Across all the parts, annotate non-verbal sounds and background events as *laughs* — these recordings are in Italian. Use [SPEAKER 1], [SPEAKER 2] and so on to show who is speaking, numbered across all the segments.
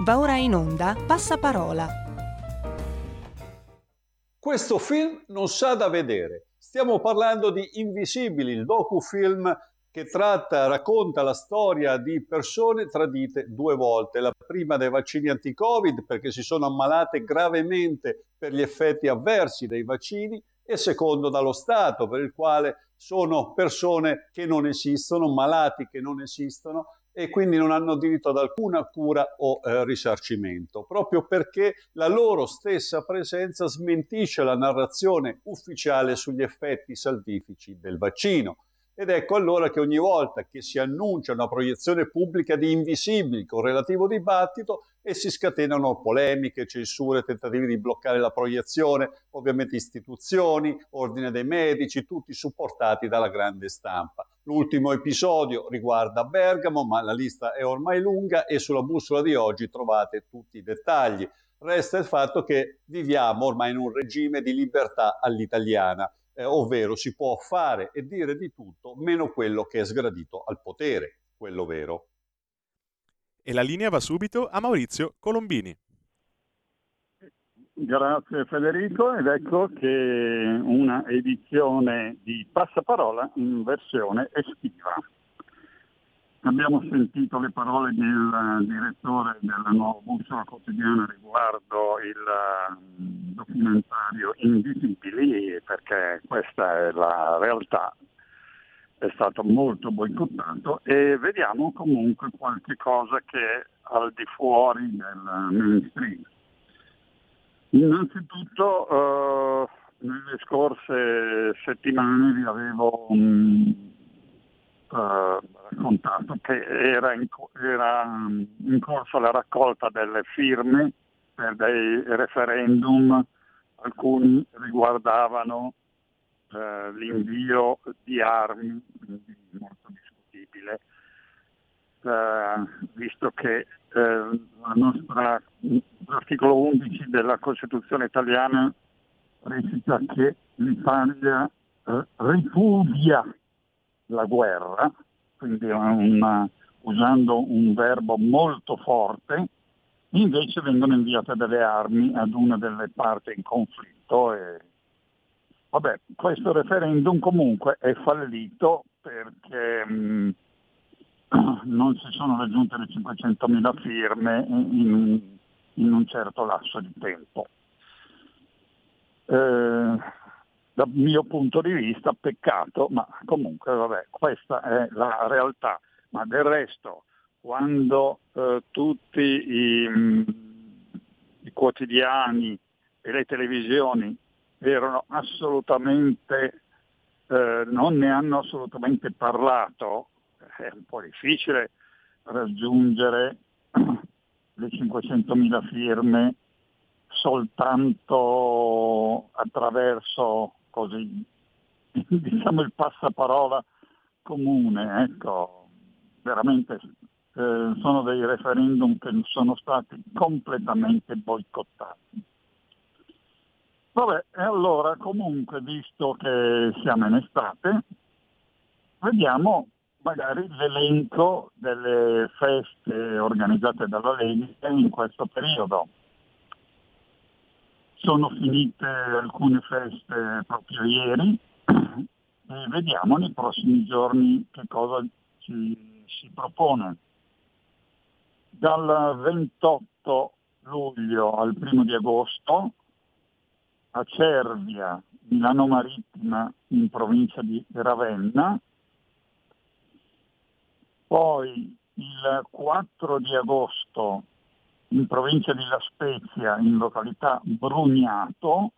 [SPEAKER 1] Va ora in onda Passaparola.
[SPEAKER 2] Questo film non sa da vedere. Stiamo parlando di Invisibili, il docufilm che tratta, racconta la storia di persone tradite due volte. La prima dai vaccini anti-Covid perché si sono ammalate gravemente per gli effetti avversi dei vaccini e secondo dallo Stato per il quale sono persone che non esistono, malati che non esistono e quindi non hanno diritto ad alcuna cura o eh, risarcimento, proprio perché la loro stessa presenza smentisce la narrazione ufficiale sugli effetti salvifici del vaccino. Ed ecco allora che ogni volta che si annuncia una proiezione pubblica di invisibili con relativo dibattito e si scatenano polemiche, censure, tentativi di bloccare la proiezione, ovviamente istituzioni, ordine dei medici, tutti supportati dalla grande stampa. L'ultimo episodio riguarda Bergamo, ma la lista è ormai lunga e sulla bussola di oggi trovate tutti i dettagli. Resta il fatto che viviamo ormai in un regime di libertà all'italiana eh, ovvero si può fare e dire di tutto meno quello che è sgradito al potere, quello vero.
[SPEAKER 3] E la linea va subito a Maurizio Colombini.
[SPEAKER 4] Grazie Federico ed ecco che una edizione di Passaparola in versione estiva. Abbiamo sentito le parole del direttore della nuova bussola quotidiana riguardo il mm, documentario Invisibili, perché questa è la realtà, è stato molto boicottato e vediamo comunque qualche cosa che è al di fuori del mainstream. Innanzitutto eh, nelle scorse settimane vi avevo um, eh, raccontato che era in, era mm, in, corso la raccolta delle firme per dei referendum, alcuni riguardavano eh, l'invio di armi, molto discutibile, eh, visto che eh, nostra, l'articolo 11 della Costituzione italiana recita che l'Italia eh, ripudia la guerra, quindi una, usando un verbo molto forte, invece vengono inviate delle armi ad una delle parti in conflitto. E... Vabbè, questo referendum comunque è fallito perché mh, *clears throat* non si sono raggiunte le 500.000 firme in, in un certo lasso di tempo. Eh, dal mio punto di vista peccato, ma comunque vabbè, questa è la realtà. Ma del resto, quando eh, tutti i, mm, i, quotidiani e le televisioni erano assolutamente, eh, non ne hanno assolutamente parlato, è un po' difficile raggiungere le 500.000 firme soltanto attraverso così, *laughs* diciamo il passaparola comune, ecco, veramente eh, sono dei referendum che sono stati completamente boicottati. Vabbè, e allora comunque, visto che siamo in estate, vediamo magari l'elenco delle feste organizzate dalla Lega in questo periodo sono finite alcune feste proprio ieri *clears throat* e vediamo nei prossimi giorni che cosa ci si propone. Dal 28 luglio al 1 di agosto a Cervia, Milano Marittima in provincia di Ravenna, poi il 4 di agosto in provincia di La Spezia, in località Brugnato,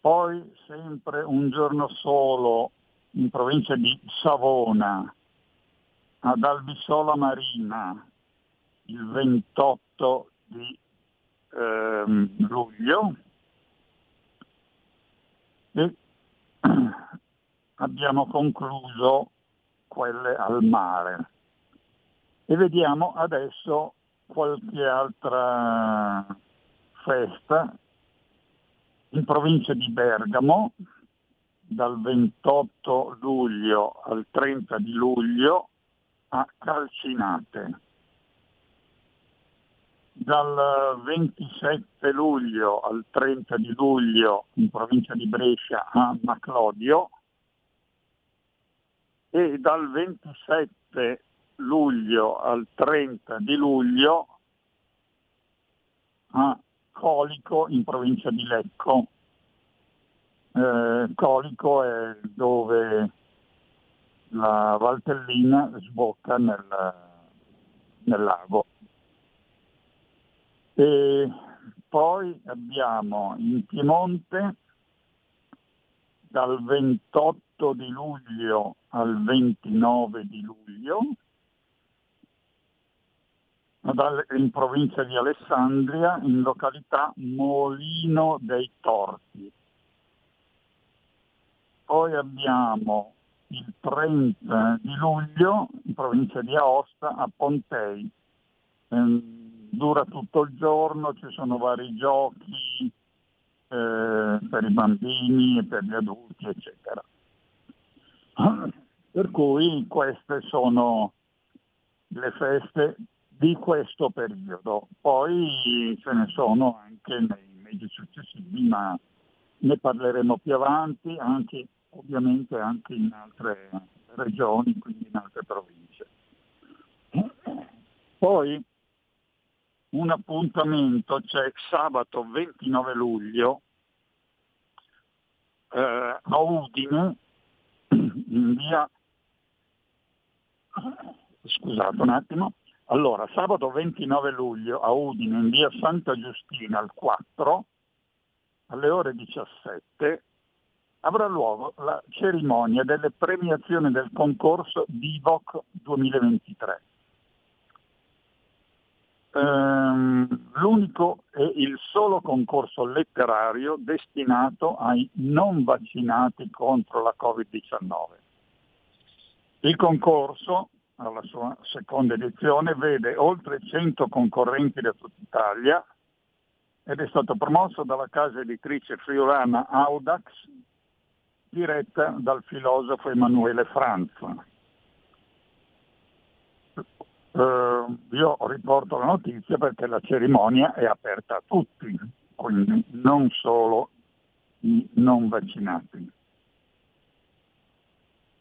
[SPEAKER 4] poi sempre un giorno solo in provincia di Savona, ad Albisola Marina, il 28 di ehm, luglio, e *clears throat* abbiamo concluso quelle al mare. E vediamo adesso qualche altra festa in provincia di Bergamo dal 28 luglio al 30 di luglio a Calcinate. dal 27 luglio al 30 di luglio in provincia di Brescia a Maclodio e dal 27 luglio al 30 di luglio a Colico in provincia di Lecco. Eh, Colico è dove la Valtellina sbocca nel, nel lago. E poi abbiamo in Piemonte dal 28 di luglio al 29 di luglio, in provincia di Alessandria, in località Molino dei Torti. Poi abbiamo il 30 di luglio in provincia di Aosta a Pontei. Ehm, dura tutto il giorno, ci sono vari giochi eh, per i bambini e per gli adulti, eccetera. Per cui queste sono le feste di questo periodo. Poi ce ne sono anche nei mesi successivi, ma ne parleremo più avanti, anche ovviamente anche in altre regioni, quindi in altre province. Poi un appuntamento c'è sabato 29 luglio eh, a Udine, in via... Scusate un attimo. Allora, sabato 29 luglio a Udine, in via Santa Giustina al 4, alle ore 17, avrà luogo la cerimonia delle premiazioni del concorso Divoc 2023. Ehm, l'unico e il solo concorso letterario destinato ai non vaccinati contro la Covid-19. Il concorso, alla sua seconda edizione, vede oltre 100 concorrenti da tutta Italia ed è stato promosso dalla casa editrice friulana Audax diretta dal filosofo Emanuele Franza. Eh, io riporto la notizia perché la cerimonia è aperta a tutti, quindi non solo i non vaccinati.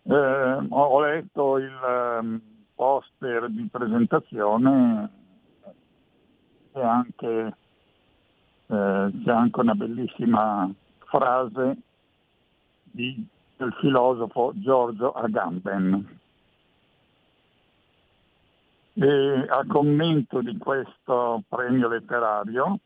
[SPEAKER 4] Eh, ho letto il um, poster di presentazione e anche, eh, c'è anche una bellissima frase di, del filosofo Giorgio Agamben. E a commento di questo premio letterario,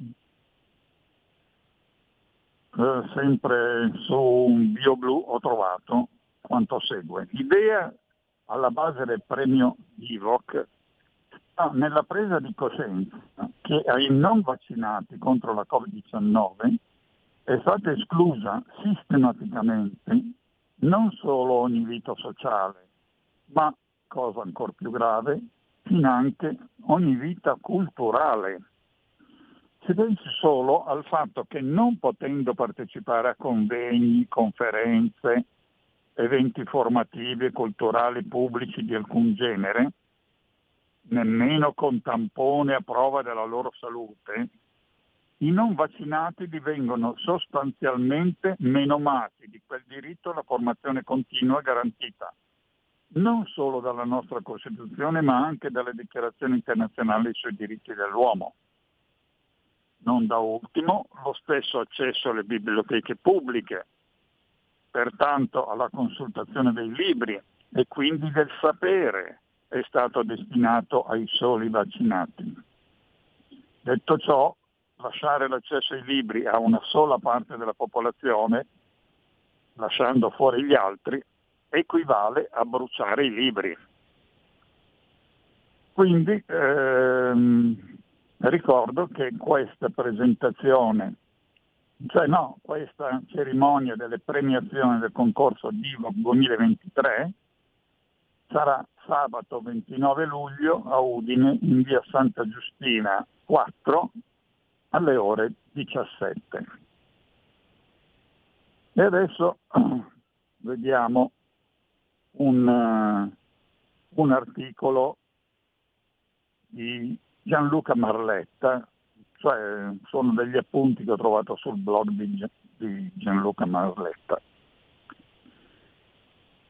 [SPEAKER 4] eh, sempre su BioBlu ho trovato quanto segue. L'idea alla base del premio IVOC sta nella presa di coscienza che ai non vaccinati contro la Covid-19 è stata esclusa sistematicamente non solo ogni vita sociale, ma, cosa ancora più grave, finanche ogni vita culturale. Si pensi solo al fatto che non potendo partecipare a convegni, conferenze, eventi formativi e culturali pubblici di alcun genere, nemmeno con tampone a prova della loro salute, i non vaccinati divengono sostanzialmente menomati di quel diritto alla formazione continua garantita non solo dalla nostra Costituzione ma anche dalle dichiarazioni internazionali sui diritti dell'uomo. Non da ultimo lo stesso accesso alle biblioteche pubbliche, pertanto alla consultazione dei libri e quindi del sapere è stato destinato ai soli vaccinati. Detto ciò, lasciare l'accesso ai libri a una sola parte della popolazione, lasciando fuori gli altri, equivale a bruciare i libri. Quindi ehm, ricordo che questa presentazione, cioè no, questa cerimonia delle premiazioni del concorso Divo 2023 sarà sabato 29 luglio a Udine in via Santa Giustina 4 alle ore 17. E adesso *clears throat* vediamo un, uh, un articolo di Gianluca Marletta, cioè sono degli appunti che ho trovato sul blog di, Gianluca Marletta.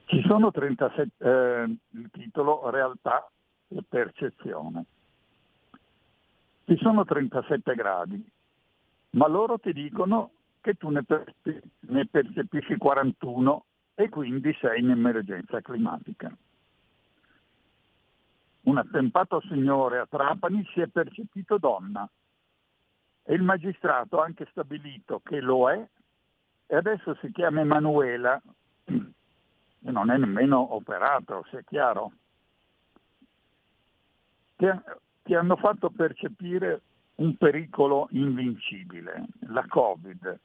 [SPEAKER 4] Ci sono 37, eh, il titolo Realtà e percezione. Ci sono 37 gradi, ma loro ti dicono che tu ne, percepisci 41 e quindi sei in emergenza climatica. Un attempato signore a Trapani si è percepito donna e il magistrato ha anche stabilito che lo è e adesso si chiama Emanuela e non è nemmeno operato, è chiaro. Ti, ti hanno fatto percepire un pericolo invincibile, la Covid,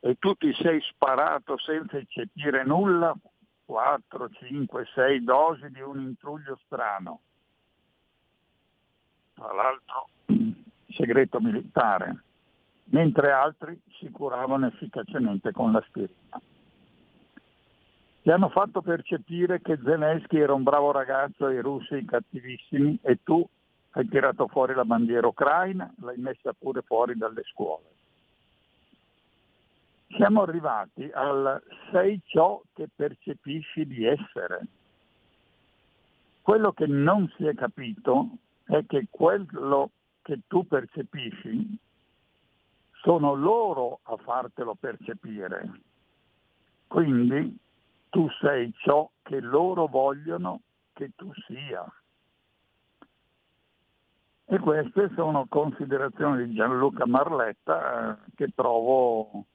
[SPEAKER 4] e tu ti sei sparato senza eccepire nulla 4, 5, 6 dosi di un intruglio strano. Tra l'altro segreto militare, mentre altri si curavano efficacemente con l'aspirina. Ti hanno fatto percepire che Zelensky era un bravo ragazzo e i russi cattivissimi e tu hai tirato fuori la bandiera ucraina, l'hai messa pure fuori dalle scuole. Siamo arrivati al sei ciò che percepisci di essere. Quello che non si è capito è che quello che tu percepisci sono loro a fartelo percepire. Quindi tu sei ciò che loro vogliono che tu sia. E queste sono considerazioni di Gianluca Marletta eh, che trovo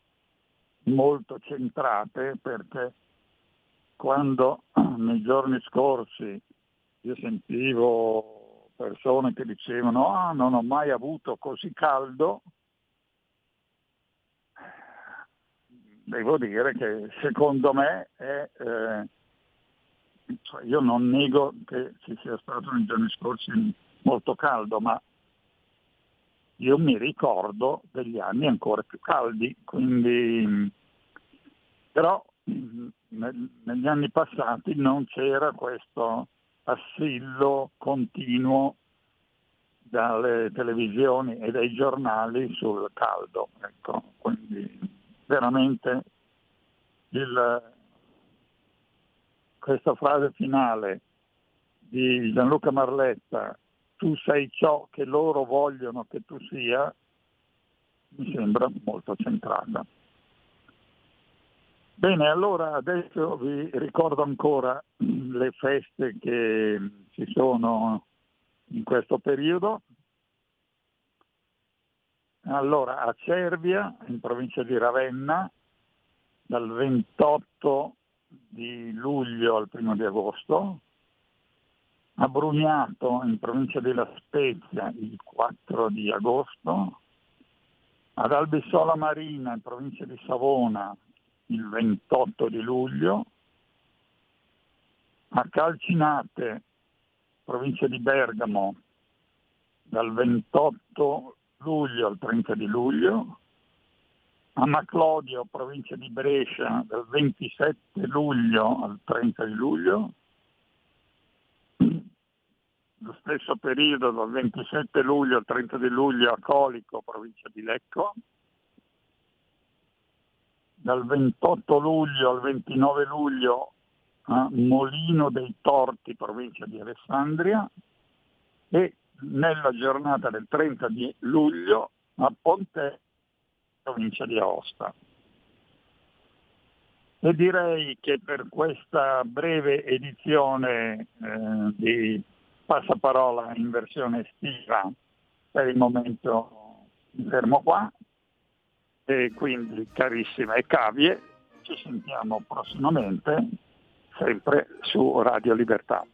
[SPEAKER 4] molto centrate perché quando *clears throat* nei giorni scorsi io sentivo persone che dicevano ah non ho mai avuto così caldo, devo dire che secondo me è, eh, cioè io non nego che ci sia stato nei giorni scorsi molto caldo, ma io mi ricordo degli anni ancora più caldi, quindi però negli anni passati non c'era questo assillo continuo dalle televisioni e dai giornali sul caldo. Ecco, quindi veramente il, questa frase finale di Gianluca Marletta, tu sei ciò che loro vogliono che tu sia, mi sembra molto centrata. Bene, allora adesso vi ricordo ancora le feste che ci sono in questo periodo. Allora, a Cervia, in provincia di Ravenna, dal 28 di luglio al 1 di agosto, a Brugnato, in provincia di La Spezia, il 4 di agosto, ad Albissola Marina, in provincia di Savona, il 28 di luglio, a Calcinate, provincia di Bergamo, dal 28 luglio al 30 di luglio, a Maclodio, provincia di Brescia, dal 27 luglio al 30 di luglio, lo stesso periodo dal 27 luglio al 30 di luglio a Colico, provincia di Lecco, dal 28 luglio al 29 luglio a Molino dei Torti, provincia di Alessandria, e nella giornata del 30 di luglio a Ponte, provincia di Aosta. E direi che per questa breve edizione eh, di Passaparola in versione estiva, per il momento mi fermo qua e quindi carissime cavie, ci sentiamo prossimamente sempre su Radio Libertà.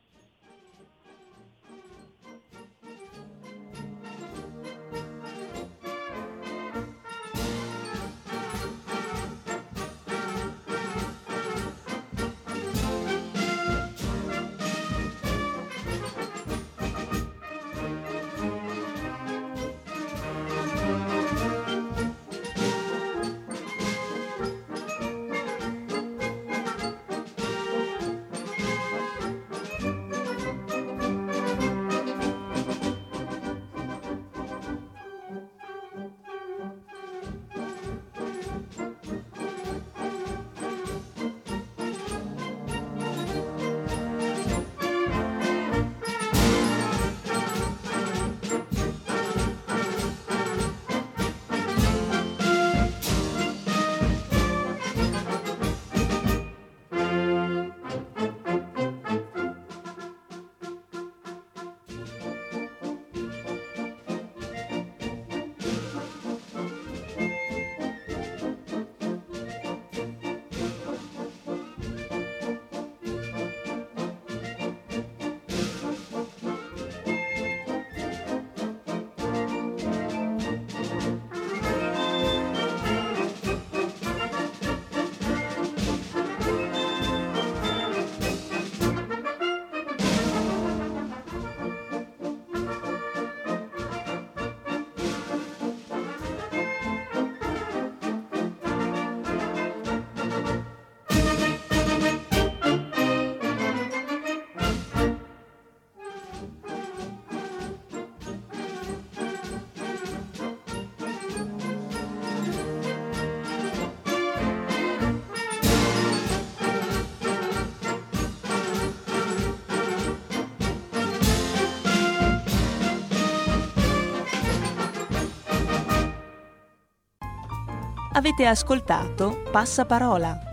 [SPEAKER 1] Avete ascoltato Passaparola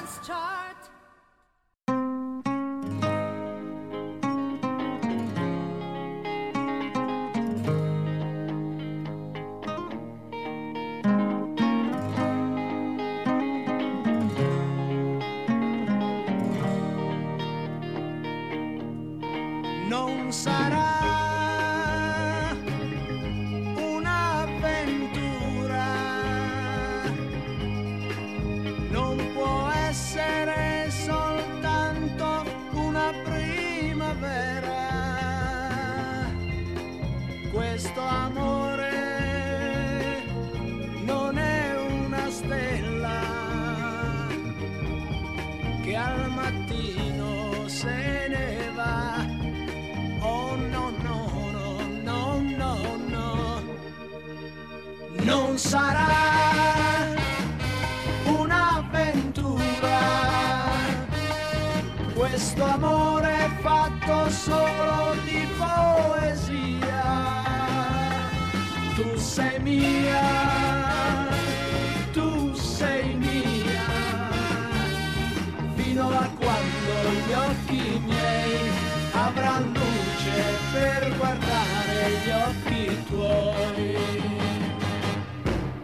[SPEAKER 5] Per guardare gli occhi tuoi.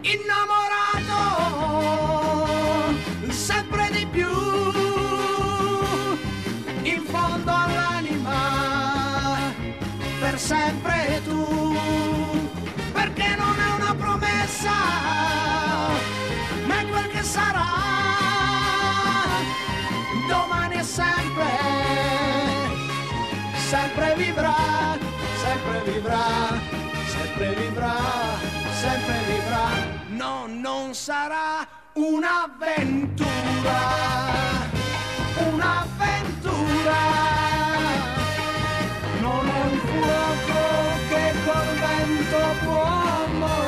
[SPEAKER 5] Innamorato sempre di più, in fondo all'anima, per sempre tu, perché non è una promessa, ma è quel che sarà, domani è sempre sempre vivrà, sempre vivrà, sempre vivrà, sempre vivrà. No, non sarà un'avventura, un'avventura. Non è un fuoco che col vento può morire,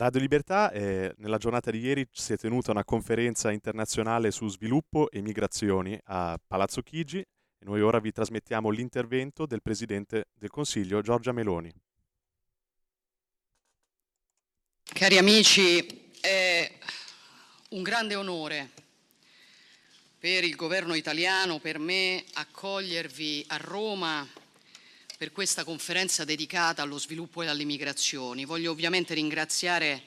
[SPEAKER 3] Radio Libertà, eh, nella giornata di ieri si è tenuta una conferenza internazionale su sviluppo e migrazioni a Palazzo Chigi e noi ora vi trasmettiamo l'intervento del Presidente del Consiglio Giorgia Meloni.
[SPEAKER 6] Cari amici, è un grande onore per il governo italiano, per me, accogliervi a Roma per questa conferenza dedicata allo sviluppo e alle migrazioni. Voglio ovviamente ringraziare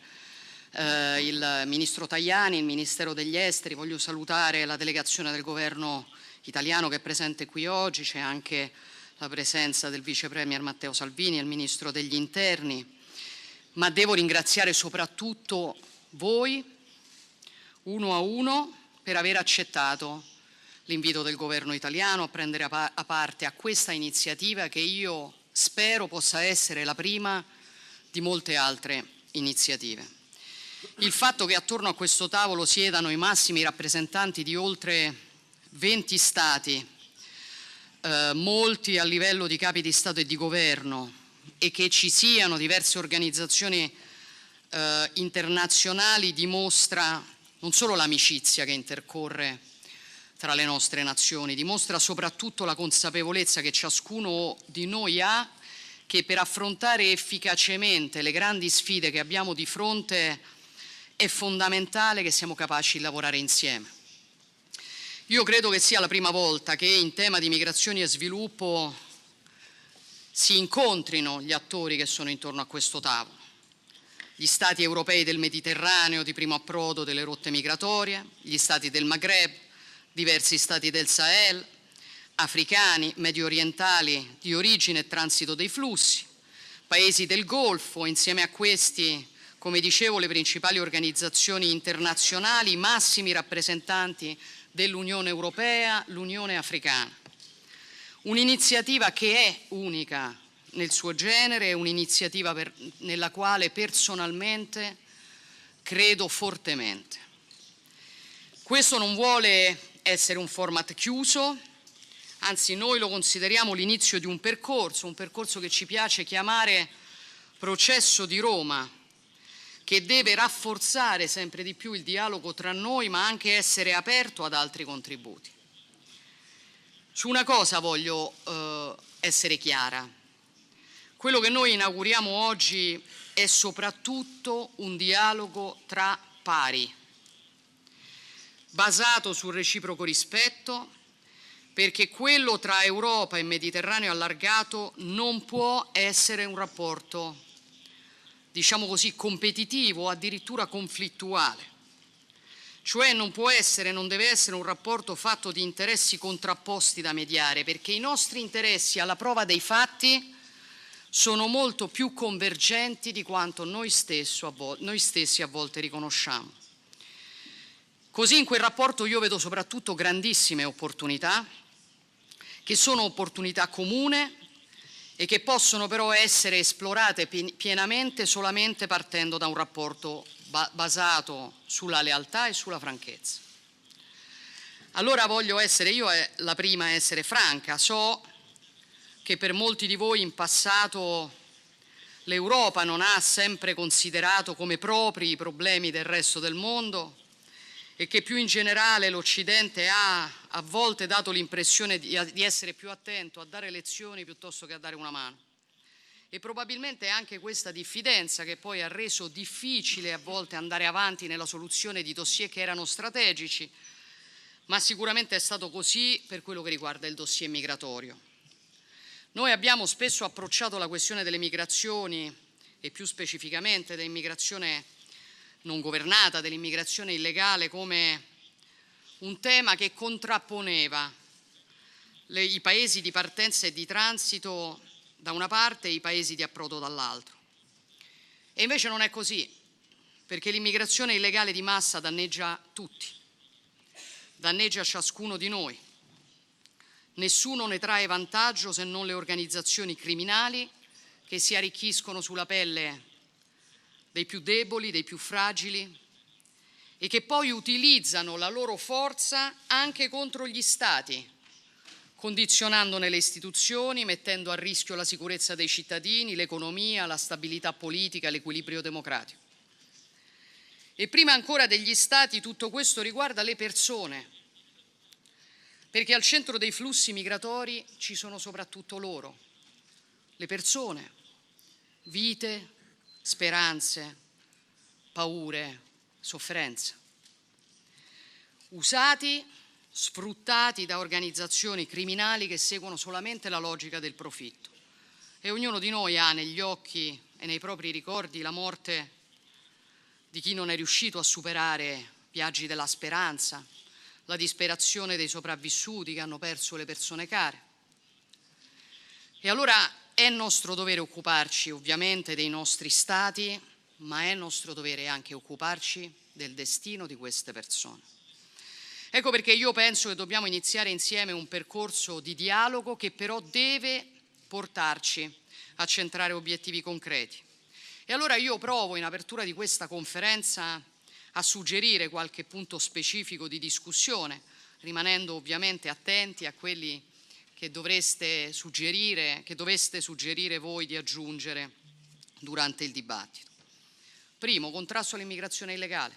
[SPEAKER 6] eh, il Ministro Tajani, il Ministero degli Esteri, voglio salutare la delegazione del governo italiano che è presente qui oggi, c'è anche la presenza del Vice Premier Matteo Salvini e il Ministro degli Interni, ma devo ringraziare soprattutto voi, uno a uno, per aver accettato l'invito del governo italiano a prendere a parte a questa iniziativa che io spero possa essere la prima di molte altre iniziative. Il fatto che attorno a questo tavolo siedano i massimi rappresentanti di oltre 20 Stati, eh, molti a livello di capi di Stato e di governo, e che ci siano diverse organizzazioni eh, internazionali dimostra non solo l'amicizia che intercorre tra le nostre nazioni, dimostra soprattutto la consapevolezza che ciascuno di noi ha che per affrontare efficacemente le grandi sfide che abbiamo di fronte è fondamentale che siamo capaci di lavorare insieme. Io credo che sia la prima volta che in tema di migrazioni e sviluppo si incontrino gli attori che sono intorno a questo tavolo. Gli stati europei del Mediterraneo di primo approdo delle rotte migratorie, gli stati del Maghreb, diversi stati del Sahel, africani, medio orientali di origine e transito dei flussi, paesi del Golfo, insieme a questi, come dicevo, le principali organizzazioni internazionali, i massimi rappresentanti dell'Unione Europea, l'Unione Africana. Un'iniziativa che è unica nel suo genere, è un'iniziativa nella quale personalmente credo fortemente. Questo non vuole essere un format chiuso, anzi noi lo consideriamo l'inizio di un percorso, un percorso che ci piace chiamare processo di Roma, che deve rafforzare sempre di più il dialogo tra noi, ma anche essere aperto ad altri contributi. Su una cosa voglio eh, essere chiara. Quello che noi inauguriamo oggi è soprattutto un dialogo tra pari basato sul reciproco rispetto, perché quello tra Europa e Mediterraneo allargato non può essere un rapporto, diciamo così, competitivo o addirittura conflittuale. Cioè non può essere, non deve essere un rapporto fatto di interessi contrapposti da mediare, perché i nostri interessi alla prova dei fatti sono molto più convergenti di quanto noi, stesso, noi stessi a volte riconosciamo. Così in quel rapporto io vedo soprattutto grandissime opportunità, che sono opportunità comune e che possono però essere esplorate pienamente solamente partendo da un rapporto basato sulla lealtà e sulla franchezza. Allora voglio essere io la prima a essere franca, so che per molti di voi in passato l'Europa non ha sempre considerato come propri i problemi del resto del mondo e che più in generale l'Occidente ha a volte dato l'impressione di, di, essere più attento a dare lezioni piuttosto che a dare una mano. E probabilmente è anche questa diffidenza che poi ha reso difficile a volte andare avanti nella soluzione di dossier che erano strategici, ma sicuramente è stato così per quello che riguarda il dossier migratorio. Noi abbiamo spesso approcciato la questione delle migrazioni e più specificamente dell'immigrazione non governata, dell'immigrazione illegale come un tema che contrapponeva le, i paesi di partenza e di transito da una parte e i paesi di approdo dall'altro. E invece non è così, perché l'immigrazione illegale di massa danneggia tutti, danneggia ciascuno di noi. Nessuno ne trae vantaggio se non le organizzazioni criminali che si arricchiscono sulla pelle dei più deboli, dei più fragili e che poi utilizzano la loro forza anche contro gli Stati, condizionandone le istituzioni, mettendo a rischio la sicurezza dei cittadini, l'economia, la stabilità politica, l'equilibrio democratico. E prima ancora degli Stati tutto questo riguarda le persone, perché al centro dei flussi migratori ci sono soprattutto loro, le persone, vite, speranze, paure, sofferenze, usati, sfruttati da organizzazioni criminali che seguono solamente la logica del profitto. E ognuno di noi ha negli occhi e nei propri ricordi la morte di chi non è riuscito a superare viaggi della speranza, la disperazione dei sopravvissuti che hanno perso le persone care. E allora è nostro dovere occuparci ovviamente dei nostri stati, ma è nostro dovere anche occuparci del destino di queste persone. Ecco perché io penso che dobbiamo iniziare insieme un percorso di dialogo che però deve portarci a centrare obiettivi concreti. E allora io provo in apertura di questa conferenza a suggerire qualche punto specifico di discussione, rimanendo ovviamente attenti a quelli che dovreste suggerire, che doveste suggerire voi di aggiungere durante il dibattito. Primo, contrasto all'immigrazione illegale.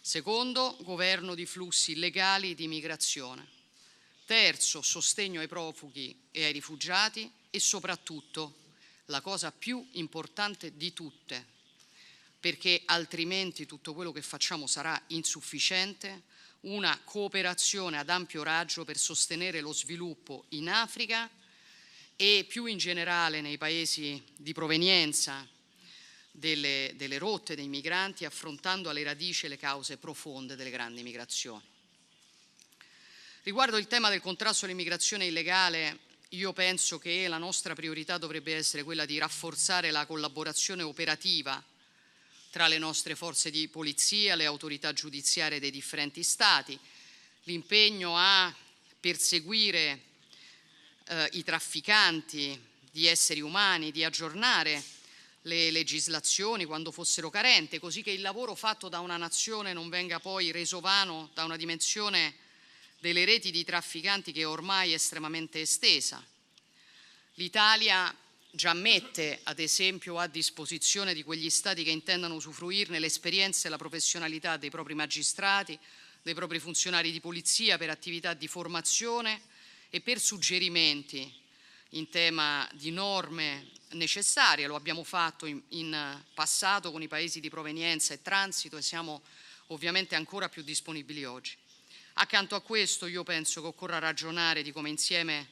[SPEAKER 6] Secondo, governo di flussi legali di migrazione. Terzo, sostegno ai profughi e ai rifugiati e soprattutto la cosa più importante di tutte, perché altrimenti tutto quello che facciamo sarà insufficiente, una cooperazione ad ampio raggio per sostenere lo sviluppo in Africa e più in generale nei paesi di provenienza delle, delle rotte dei migranti, affrontando alle radici le cause profonde delle grandi migrazioni. Riguardo il tema del contrasto all'immigrazione illegale, io penso che la nostra priorità dovrebbe essere quella di rafforzare la collaborazione operativa tra le nostre forze di polizia, le autorità giudiziarie dei differenti Stati, l'impegno a perseguire eh, i trafficanti di esseri umani, di aggiornare le legislazioni quando fossero carenti, così che il lavoro fatto da una nazione non venga poi reso vano da una dimensione delle reti di trafficanti che ormai è estremamente estesa. L'Italia già mette, ad esempio, a disposizione di quegli Stati che intendano usufruirne l'esperienza e la professionalità dei propri magistrati, dei propri funzionari di polizia per attività di formazione e per suggerimenti in tema di norme necessarie. Lo abbiamo fatto in, in passato con i paesi di provenienza e transito e siamo ovviamente ancora più disponibili oggi. Accanto a questo io penso che occorra ragionare di come insieme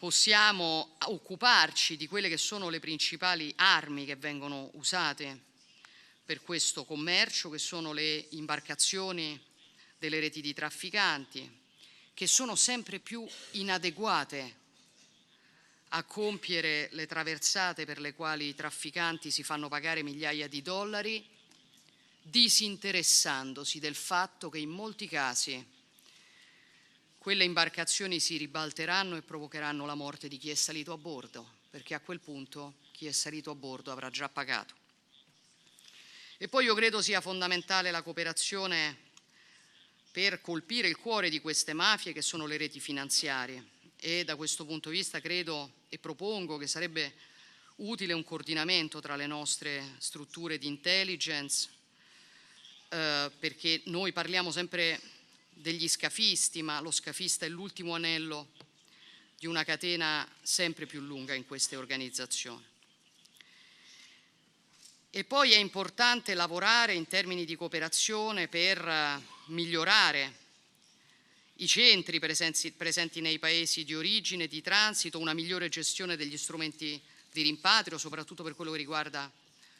[SPEAKER 6] possiamo occuparci di quelle che sono le principali armi che vengono usate per questo commercio, che sono le imbarcazioni delle reti di trafficanti, che sono sempre più inadeguate a compiere le traversate per le quali i trafficanti si fanno pagare migliaia di dollari disinteressandosi del fatto che in molti casi quelle imbarcazioni si ribalteranno e provocheranno la morte di chi è salito a bordo, perché a quel punto chi è salito a bordo avrà già pagato. E poi io credo sia fondamentale la cooperazione per colpire il cuore di queste mafie che sono le reti finanziarie e da questo punto di vista credo e propongo che sarebbe utile un coordinamento tra le nostre strutture di intelligence eh, perché noi parliamo sempre degli scafisti, ma lo scafista è l'ultimo anello di una catena sempre più lunga in queste organizzazioni. E poi è importante lavorare in termini di cooperazione per eh, migliorare i centri presenti, nei paesi di origine, di transito, una migliore gestione degli strumenti di rimpatrio, soprattutto per quello che riguarda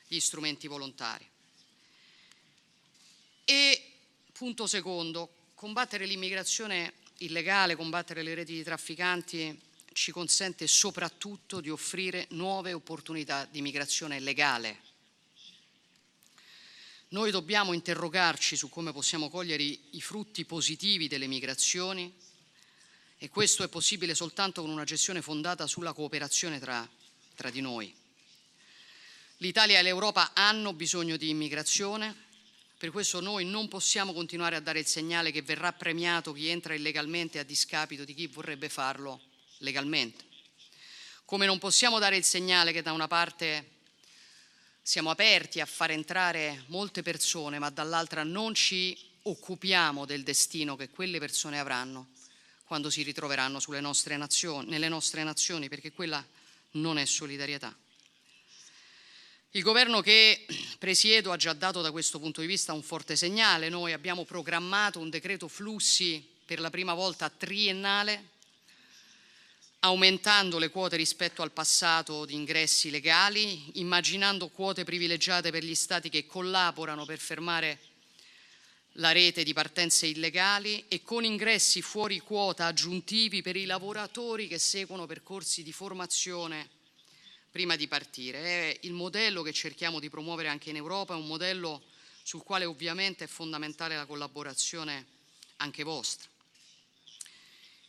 [SPEAKER 6] gli strumenti volontari. E punto secondo, combattere l'immigrazione illegale, combattere le reti di trafficanti ci consente soprattutto di offrire nuove opportunità di migrazione legale. Noi dobbiamo interrogarci su come possiamo cogliere i, frutti positivi delle migrazioni e questo è possibile soltanto con una gestione fondata sulla cooperazione tra, tra di noi. L'Italia e l'Europa hanno bisogno di immigrazione, per questo noi non possiamo continuare a dare il segnale che verrà premiato chi entra illegalmente a discapito di chi vorrebbe farlo legalmente. Come non possiamo dare il segnale che da una parte siamo aperti a far entrare molte persone, ma dall'altra non ci occupiamo del destino che quelle persone avranno quando si ritroveranno nostre nazioni, nelle nostre nazioni, perché quella non è solidarietà. Il governo che *clears throat* presiedo ha già dato da questo punto di vista un forte segnale. Noi abbiamo programmato un decreto flussi per la prima volta triennale, aumentando le quote rispetto al passato di ingressi legali, immaginando quote privilegiate per gli Stati che collaborano per fermare la rete di partenze illegali e con ingressi fuori quota aggiuntivi per i lavoratori che seguono percorsi di formazione prima di partire. È il modello che cerchiamo di promuovere anche in Europa, è un modello sul quale ovviamente è fondamentale la collaborazione anche vostra.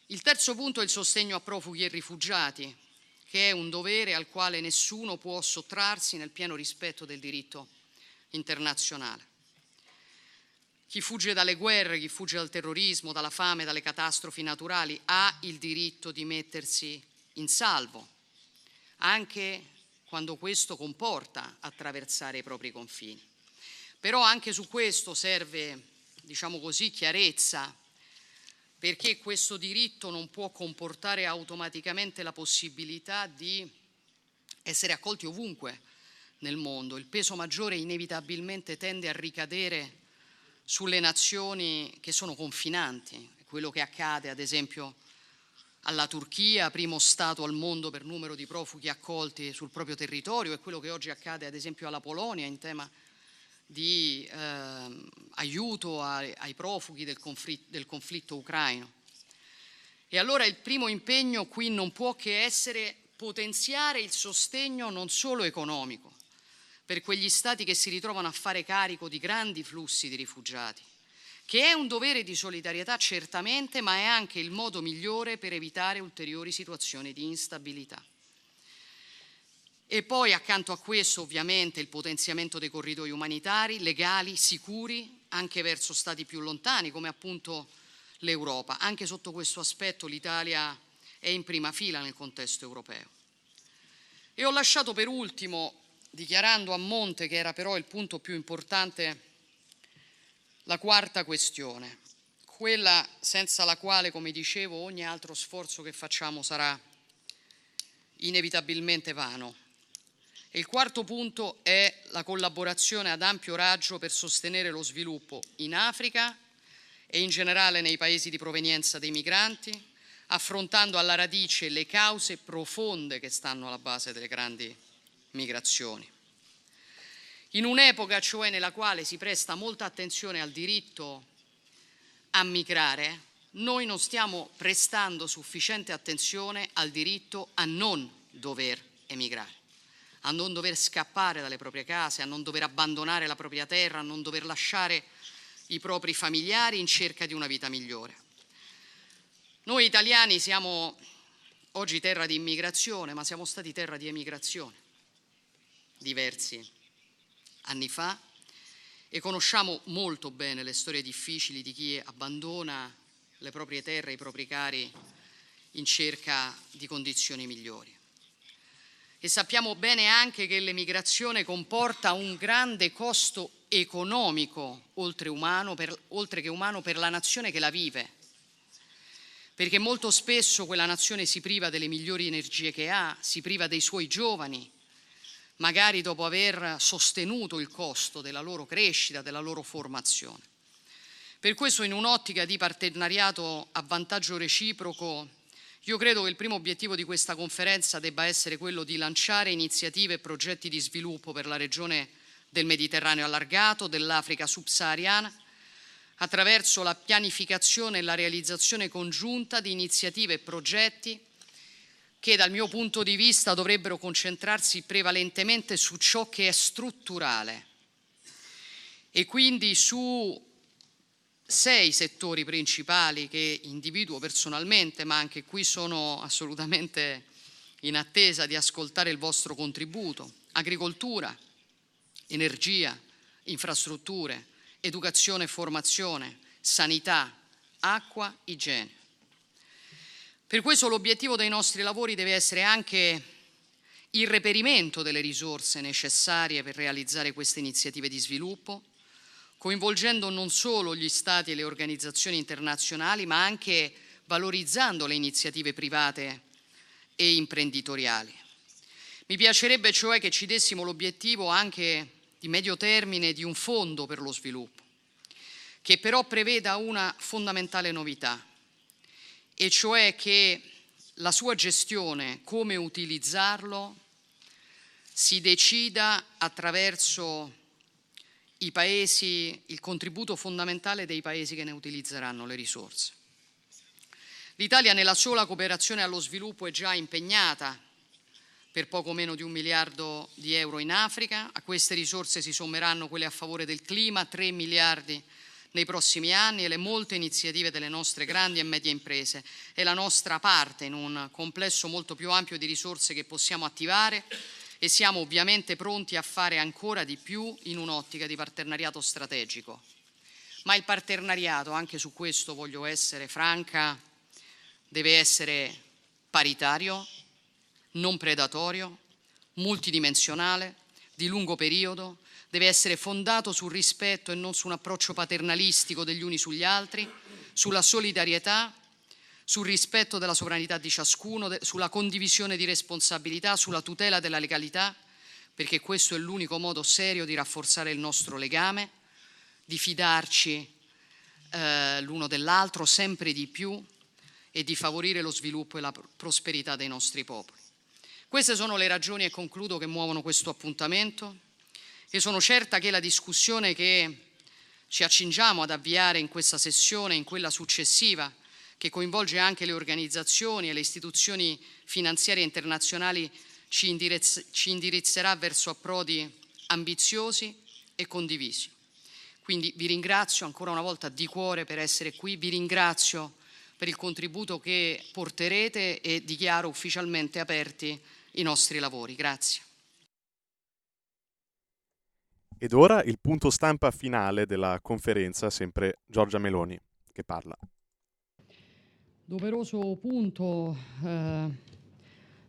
[SPEAKER 6] Il terzo punto è il sostegno a profughi e rifugiati, che è un dovere al quale nessuno può sottrarsi nel pieno rispetto del diritto internazionale. Chi fugge dalle guerre, chi fugge dal terrorismo, dalla fame, dalle catastrofi naturali ha il diritto di mettersi in salvo, anche quando questo comporta attraversare i propri confini. Però anche su questo serve, diciamo così, chiarezza, perché questo diritto non può comportare automaticamente la possibilità di essere accolti ovunque nel mondo. Il peso maggiore inevitabilmente tende a ricadere sulle nazioni che sono confinanti, quello che accade ad esempio alla Turchia, primo Stato al mondo per numero di profughi accolti sul proprio territorio, e quello che oggi accade ad esempio alla Polonia in tema di eh, aiuto ai, ai profughi del conflitto, del conflitto ucraino. E allora il primo impegno qui non può che essere potenziare il sostegno non solo economico, per quegli Stati che si ritrovano a fare carico di grandi flussi di rifugiati, che è un dovere di solidarietà certamente, ma è anche il modo migliore per evitare ulteriori situazioni di instabilità. E poi accanto a questo ovviamente il potenziamento dei corridoi umanitari, legali, sicuri, anche verso stati più lontani come appunto l'Europa. Anche sotto questo aspetto l'Italia è in prima fila nel contesto europeo. E ho lasciato per ultimo dichiarando a monte, che era però il punto più importante, la quarta questione, quella senza la quale, come dicevo, ogni altro sforzo che facciamo sarà inevitabilmente vano. E il quarto punto è la collaborazione ad ampio raggio per sostenere lo sviluppo in Africa e in generale nei paesi di provenienza dei migranti, affrontando alla radice le cause profonde che stanno alla base delle grandi migrazioni. In un'epoca cioè nella quale si presta molta attenzione al diritto a migrare, noi non stiamo prestando sufficiente attenzione al diritto a non dover emigrare, a non dover scappare dalle proprie case, a non dover abbandonare la propria terra, a non dover lasciare i propri familiari in cerca di una vita migliore. Noi italiani siamo oggi terra di immigrazione, ma siamo stati terra di emigrazione diversi anni fa e conosciamo molto bene le storie difficili di chi abbandona le proprie terre, i propri cari in cerca di condizioni migliori. E sappiamo bene anche che l'emigrazione comporta un grande costo economico, oltre, umano, per, oltre che umano, per la nazione che la vive, perché molto spesso quella nazione si priva delle migliori energie che ha, si priva dei suoi giovani, magari dopo aver sostenuto il costo della loro crescita, della loro formazione. Per questo in un'ottica di partenariato a vantaggio reciproco, io credo che il primo obiettivo di questa conferenza debba essere quello di lanciare iniziative e progetti di sviluppo per la regione del Mediterraneo allargato, dell'Africa subsahariana, attraverso la pianificazione e la realizzazione congiunta di iniziative e progetti che dal mio punto di vista dovrebbero concentrarsi prevalentemente su ciò che è strutturale e quindi su sei settori principali che individuo personalmente, ma anche qui sono assolutamente in attesa di ascoltare il vostro contributo. Agricoltura, energia, infrastrutture, educazione e formazione, sanità, acqua, igiene. Per questo l'obiettivo dei nostri lavori deve essere anche il reperimento delle risorse necessarie per realizzare queste iniziative di sviluppo, coinvolgendo non solo gli Stati e le organizzazioni internazionali, ma anche valorizzando le iniziative private e imprenditoriali. Mi piacerebbe cioè che ci dessimo l'obiettivo anche di medio termine di un fondo per lo sviluppo, che però preveda una fondamentale novità, e cioè che la sua gestione, come utilizzarlo, si decida attraverso i paesi, il contributo fondamentale dei paesi che ne utilizzeranno le risorse. L'Italia nella sola cooperazione allo sviluppo è già impegnata per poco meno di un miliardo di euro in Africa, a queste risorse si sommeranno quelle a favore del clima, 3 miliardi nei prossimi anni e le molte iniziative delle nostre grandi e medie imprese e la nostra parte in un complesso molto più ampio di risorse che possiamo attivare e siamo ovviamente pronti a fare ancora di più in un'ottica di partenariato strategico. Ma il partenariato, anche su questo voglio essere franca, deve essere paritario, non predatorio, multidimensionale, di lungo periodo, deve essere fondato sul rispetto e non su un approccio paternalistico degli uni sugli altri, sulla solidarietà sul rispetto della sovranità di ciascuno, sulla condivisione di responsabilità, sulla tutela della legalità, perché questo è l'unico modo serio di rafforzare il nostro legame, di fidarci eh, l'uno dell'altro sempre di più e di favorire lo sviluppo e la prosperità dei nostri popoli. Queste sono le ragioni, e concludo, che muovono questo appuntamento e sono certa che la discussione che ci accingiamo ad avviare in questa sessione, in quella successiva, che coinvolge anche le organizzazioni e le istituzioni finanziarie internazionali, ci, indirizz- ci indirizzerà verso approdi ambiziosi e condivisi. Quindi vi ringrazio ancora una volta di cuore per essere qui, vi ringrazio per il contributo che porterete e dichiaro ufficialmente aperti i nostri lavori. Grazie.
[SPEAKER 3] Ed ora il punto stampa finale della conferenza, sempre Giorgia Meloni che parla
[SPEAKER 6] doveroso punto eh,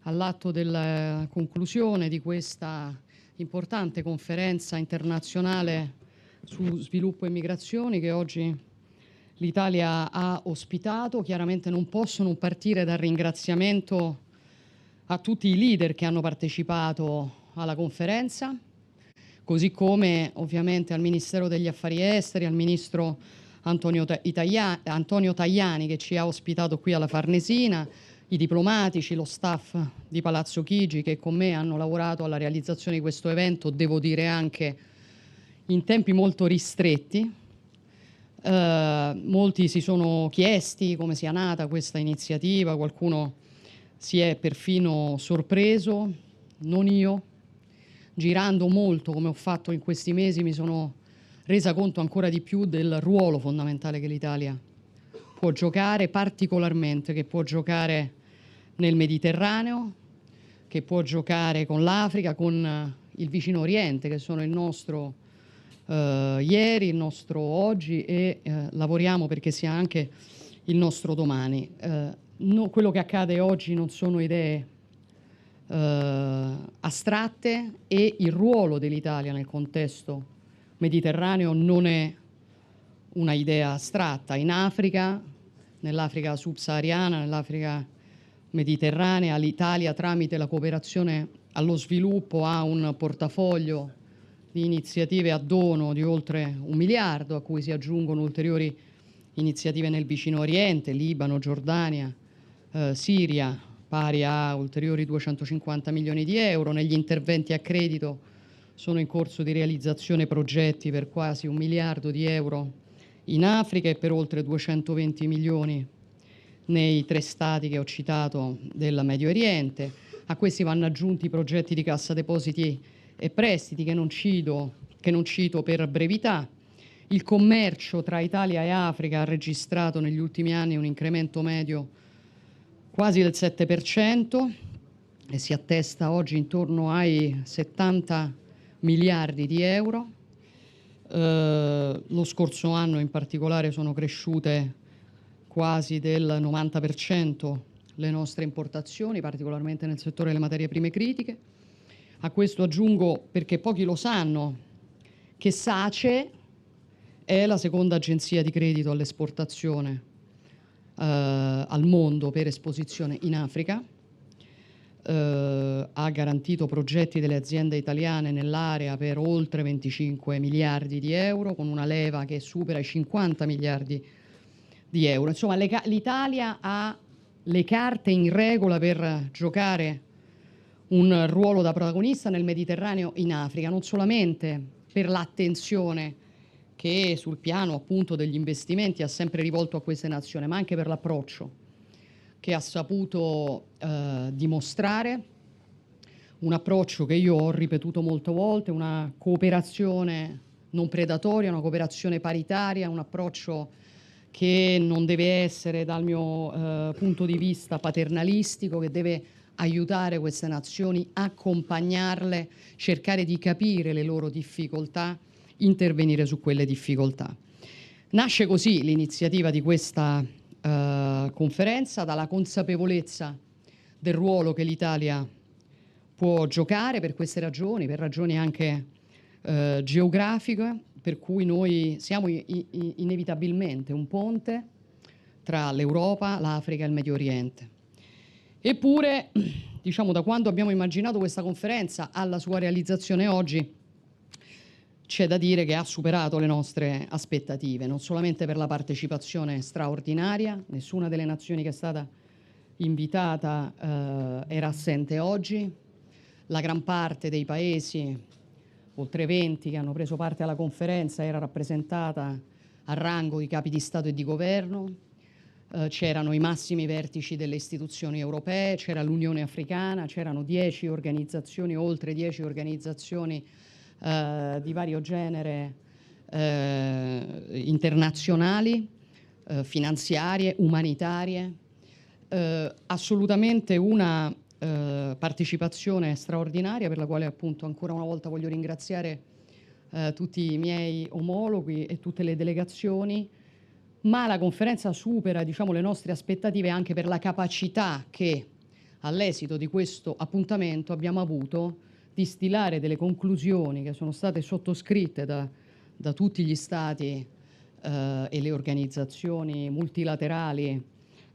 [SPEAKER 6] all'atto della conclusione di questa importante conferenza internazionale su sviluppo e migrazioni che oggi l'Italia ha ospitato. Chiaramente non posso non partire dal ringraziamento a tutti i leader che hanno partecipato alla conferenza, così come ovviamente al Ministero degli Affari Esteri, al Ministro Antonio, Italia, Antonio Tajani che ci ha ospitato qui alla Farnesina, i diplomatici, lo staff di Palazzo Chigi che con me hanno lavorato alla realizzazione di questo evento, devo dire anche in tempi molto ristretti. Uh, molti si sono chiesti come sia nata questa iniziativa, qualcuno si è perfino sorpreso, non io. Girando molto come ho fatto in questi mesi mi sono resa conto ancora di più del ruolo fondamentale che l'Italia può giocare, particolarmente che può giocare nel Mediterraneo, che può giocare con l'Africa, con eh, il vicino Oriente, che sono il nostro eh, ieri, il nostro oggi e eh, lavoriamo perché sia anche il nostro domani. Eh, no, quello che accade oggi non sono idee eh, astratte e il ruolo dell'Italia nel contesto Mediterraneo non è una idea astratta. In Africa, nell'Africa subsahariana, nell'Africa mediterranea, l'Italia tramite la cooperazione allo sviluppo ha un portafoglio di iniziative a dono di oltre un miliardo, a cui si aggiungono ulteriori iniziative nel vicino Oriente, Libano, Giordania, eh, Siria, pari a ulteriori 250 milioni di euro, negli interventi a credito sono in corso di realizzazione progetti per quasi un miliardo di euro in Africa e per oltre 220 milioni nei tre stati che ho citato del Medio Oriente. A questi vanno aggiunti progetti di cassa depositi e prestiti che non cito, che non cito per brevità. Il commercio tra Italia e Africa ha registrato negli ultimi anni un incremento medio quasi del 7% e si attesta oggi intorno ai 70 miliardi di euro. Eh, lo scorso anno in particolare sono cresciute quasi del 90% le nostre importazioni, particolarmente nel settore delle materie prime critiche. A questo aggiungo, perché pochi lo sanno, che SACE è la seconda agenzia di credito all'esportazione al mondo per esposizione in Africa. Eh, ha garantito progetti delle aziende italiane nell'area per oltre 25 miliardi di euro, con una leva che supera i 50 miliardi di euro. Insomma, le, l'Italia ha le carte in regola per giocare un ruolo da protagonista nel Mediterraneo in Africa, non solamente per l'attenzione che sul piano appunto degli investimenti ha sempre rivolto a queste nazioni, ma anche per l'approccio che ha saputo eh, dimostrare, un approccio che io ho ripetuto molte volte, una cooperazione non predatoria, una cooperazione paritaria, un approccio che non deve essere dal mio eh, punto di vista paternalistico, che deve aiutare queste nazioni, accompagnarle, cercare di capire le loro difficoltà intervenire su quelle difficoltà. Nasce così l'iniziativa di questa eh, conferenza dalla consapevolezza del ruolo che l'Italia può giocare per queste ragioni, per ragioni anche eh, geografiche, per cui noi siamo i- i- inevitabilmente un ponte tra l'Europa, l'Africa e il Medio Oriente. Eppure, diciamo, da quando abbiamo immaginato questa conferenza alla sua realizzazione oggi, c'è da dire che ha superato le nostre aspettative, non solamente per la partecipazione straordinaria, nessuna delle nazioni che è stata invitata eh, era assente oggi, la gran parte dei paesi, oltre 20 che hanno preso parte alla conferenza, era rappresentata a rango di capi di Stato e di governo, eh, c'erano i massimi vertici delle istituzioni europee, c'era l'Unione Africana, c'erano 10 organizzazioni, oltre 10 organizzazioni eh, di vario genere eh, internazionali, eh, finanziarie, umanitarie, eh, assolutamente una eh, partecipazione straordinaria per la quale appunto ancora una volta voglio ringraziare tutti i miei omologhi e tutte le delegazioni, ma la conferenza supera diciamo, le nostre aspettative anche per la capacità che all'esito di questo appuntamento abbiamo avuto di stilare delle conclusioni che sono state sottoscritte da, da tutti gli Stati eh, e le organizzazioni multilaterali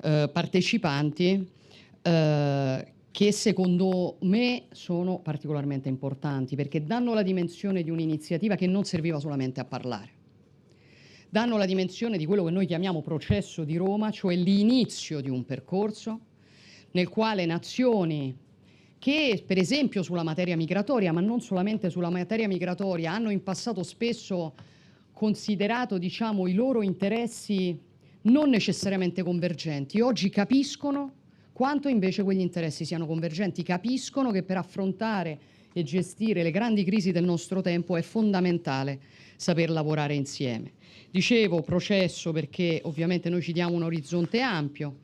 [SPEAKER 6] eh, partecipanti eh, che secondo me sono particolarmente importanti perché danno la dimensione di un'iniziativa che non serviva solamente a parlare. Danno la dimensione di quello che noi chiamiamo processo di Roma, cioè l'inizio di un percorso nel quale nazioni che per esempio sulla materia migratoria, ma non solamente sulla materia migratoria, hanno in passato spesso considerato diciamo, i loro interessi non necessariamente convergenti. Oggi capiscono quanto invece quegli interessi siano convergenti, capiscono che per affrontare e gestire le grandi crisi del nostro tempo è fondamentale saper lavorare insieme. Dicevo processo perché ovviamente noi ci diamo un orizzonte ampio,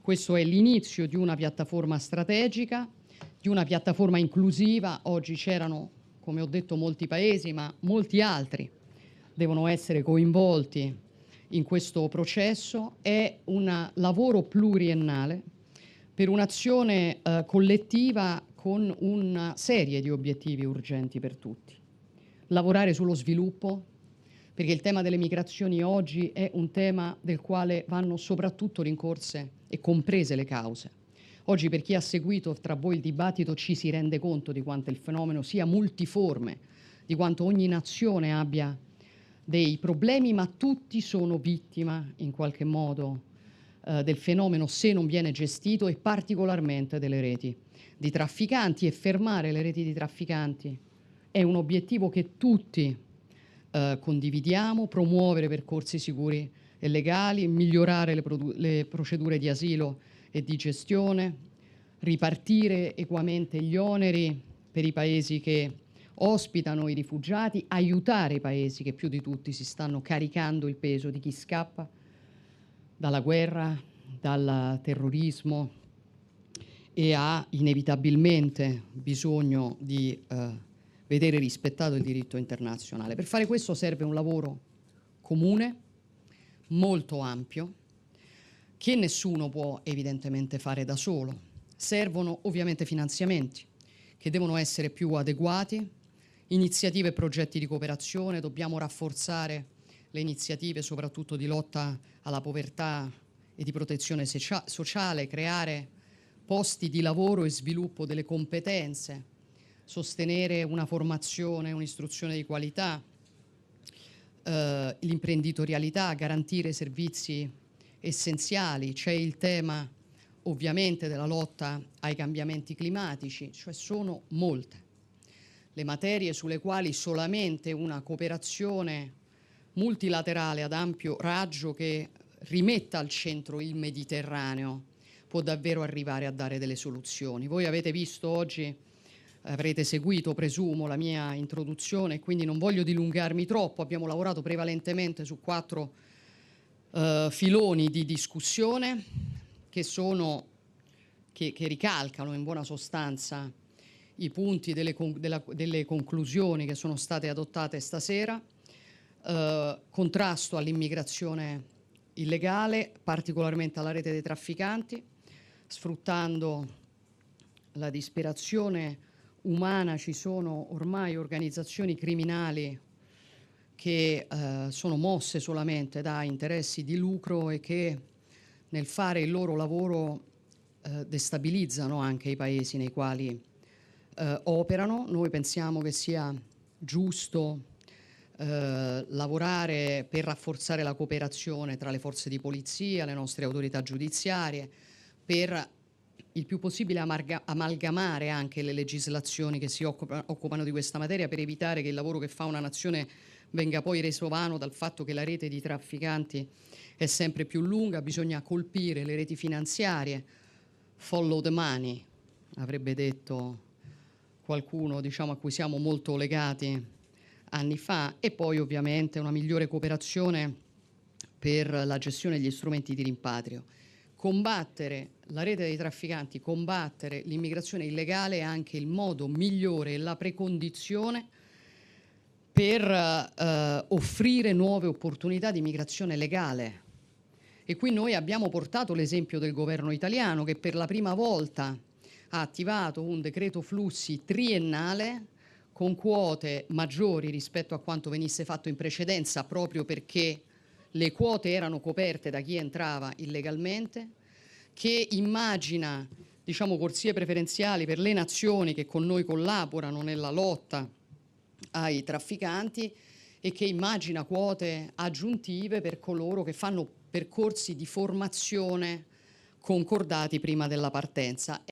[SPEAKER 6] questo è l'inizio di una piattaforma strategica di una piattaforma inclusiva. Oggi c'erano, come ho detto, molti paesi, ma molti altri devono essere coinvolti in questo processo. È un lavoro pluriennale per un'azione eh, collettiva con una serie di obiettivi urgenti per tutti. Lavorare sullo sviluppo, perché il tema delle migrazioni oggi è un tema del quale vanno soprattutto rincorse e comprese le cause Oggi per chi ha seguito tra voi il dibattito ci si rende conto di quanto il fenomeno sia multiforme, di quanto ogni nazione abbia dei problemi, ma tutti sono vittima in qualche modo eh, del fenomeno se non viene gestito e particolarmente delle reti di trafficanti. E fermare le reti di trafficanti è un obiettivo che tutti eh, condividiamo, promuovere percorsi sicuri e legali, migliorare le, le procedure di asilo e di gestione, ripartire equamente gli oneri per i paesi che ospitano i rifugiati, aiutare i paesi che più di tutti si stanno caricando il peso di chi scappa dalla guerra, dal terrorismo e ha inevitabilmente bisogno di eh, vedere rispettato il diritto internazionale. Per fare questo serve un lavoro comune, molto ampio, che nessuno può evidentemente fare da solo. Servono ovviamente finanziamenti che devono essere più adeguati, iniziative e progetti di cooperazione, dobbiamo rafforzare le iniziative soprattutto di lotta alla povertà e di protezione sociale, creare posti di lavoro e sviluppo delle competenze, sostenere una formazione, un'istruzione di qualità, eh, l'imprenditorialità, garantire servizi essenziali. C'è il tema ovviamente della lotta ai cambiamenti climatici, cioè sono molte le materie sulle quali solamente una cooperazione multilaterale ad ampio raggio che rimetta al centro il Mediterraneo può davvero arrivare a dare delle soluzioni. Voi avete visto oggi, avrete seguito, presumo, la mia introduzione, quindi non voglio dilungarmi troppo, abbiamo lavorato prevalentemente su quattro uh, filoni di discussione che, sono, che, che ricalcano in buona sostanza i punti delle, della, delle conclusioni che sono state adottate stasera, eh, contrasto all'immigrazione illegale, particolarmente alla rete dei trafficanti, sfruttando la disperazione umana. Ci sono ormai organizzazioni criminali che eh, sono mosse solamente da interessi di lucro e che nel fare il loro lavoro eh, destabilizzano anche i paesi nei quali eh, operano. Noi pensiamo che sia giusto eh, lavorare per rafforzare la cooperazione tra le forze di polizia, le nostre autorità giudiziarie, per il più possibile amarga- amalgamare anche le legislazioni che si occupa- occupano di questa materia per evitare che il lavoro che fa una nazione venga poi reso vano dal fatto che la rete di trafficanti è sempre più lunga, bisogna colpire le reti finanziarie, follow the money, avrebbe detto qualcuno diciamo, a cui siamo molto legati anni fa e poi ovviamente una migliore cooperazione per la gestione degli strumenti di rimpatrio. Combattere la rete dei trafficanti, combattere l'immigrazione illegale è anche il modo migliore e la precondizione per eh, offrire nuove opportunità di migrazione legale. E qui noi abbiamo portato l'esempio del governo italiano che per la prima volta ha attivato un decreto flussi triennale con quote maggiori rispetto a quanto venisse fatto in precedenza, proprio perché le quote erano coperte da chi entrava illegalmente, che immagina diciamo, corsie preferenziali per le nazioni che con noi collaborano nella lotta ai trafficanti e che immagina quote aggiuntive per coloro che fanno percorsi di formazione concordati prima della partenza.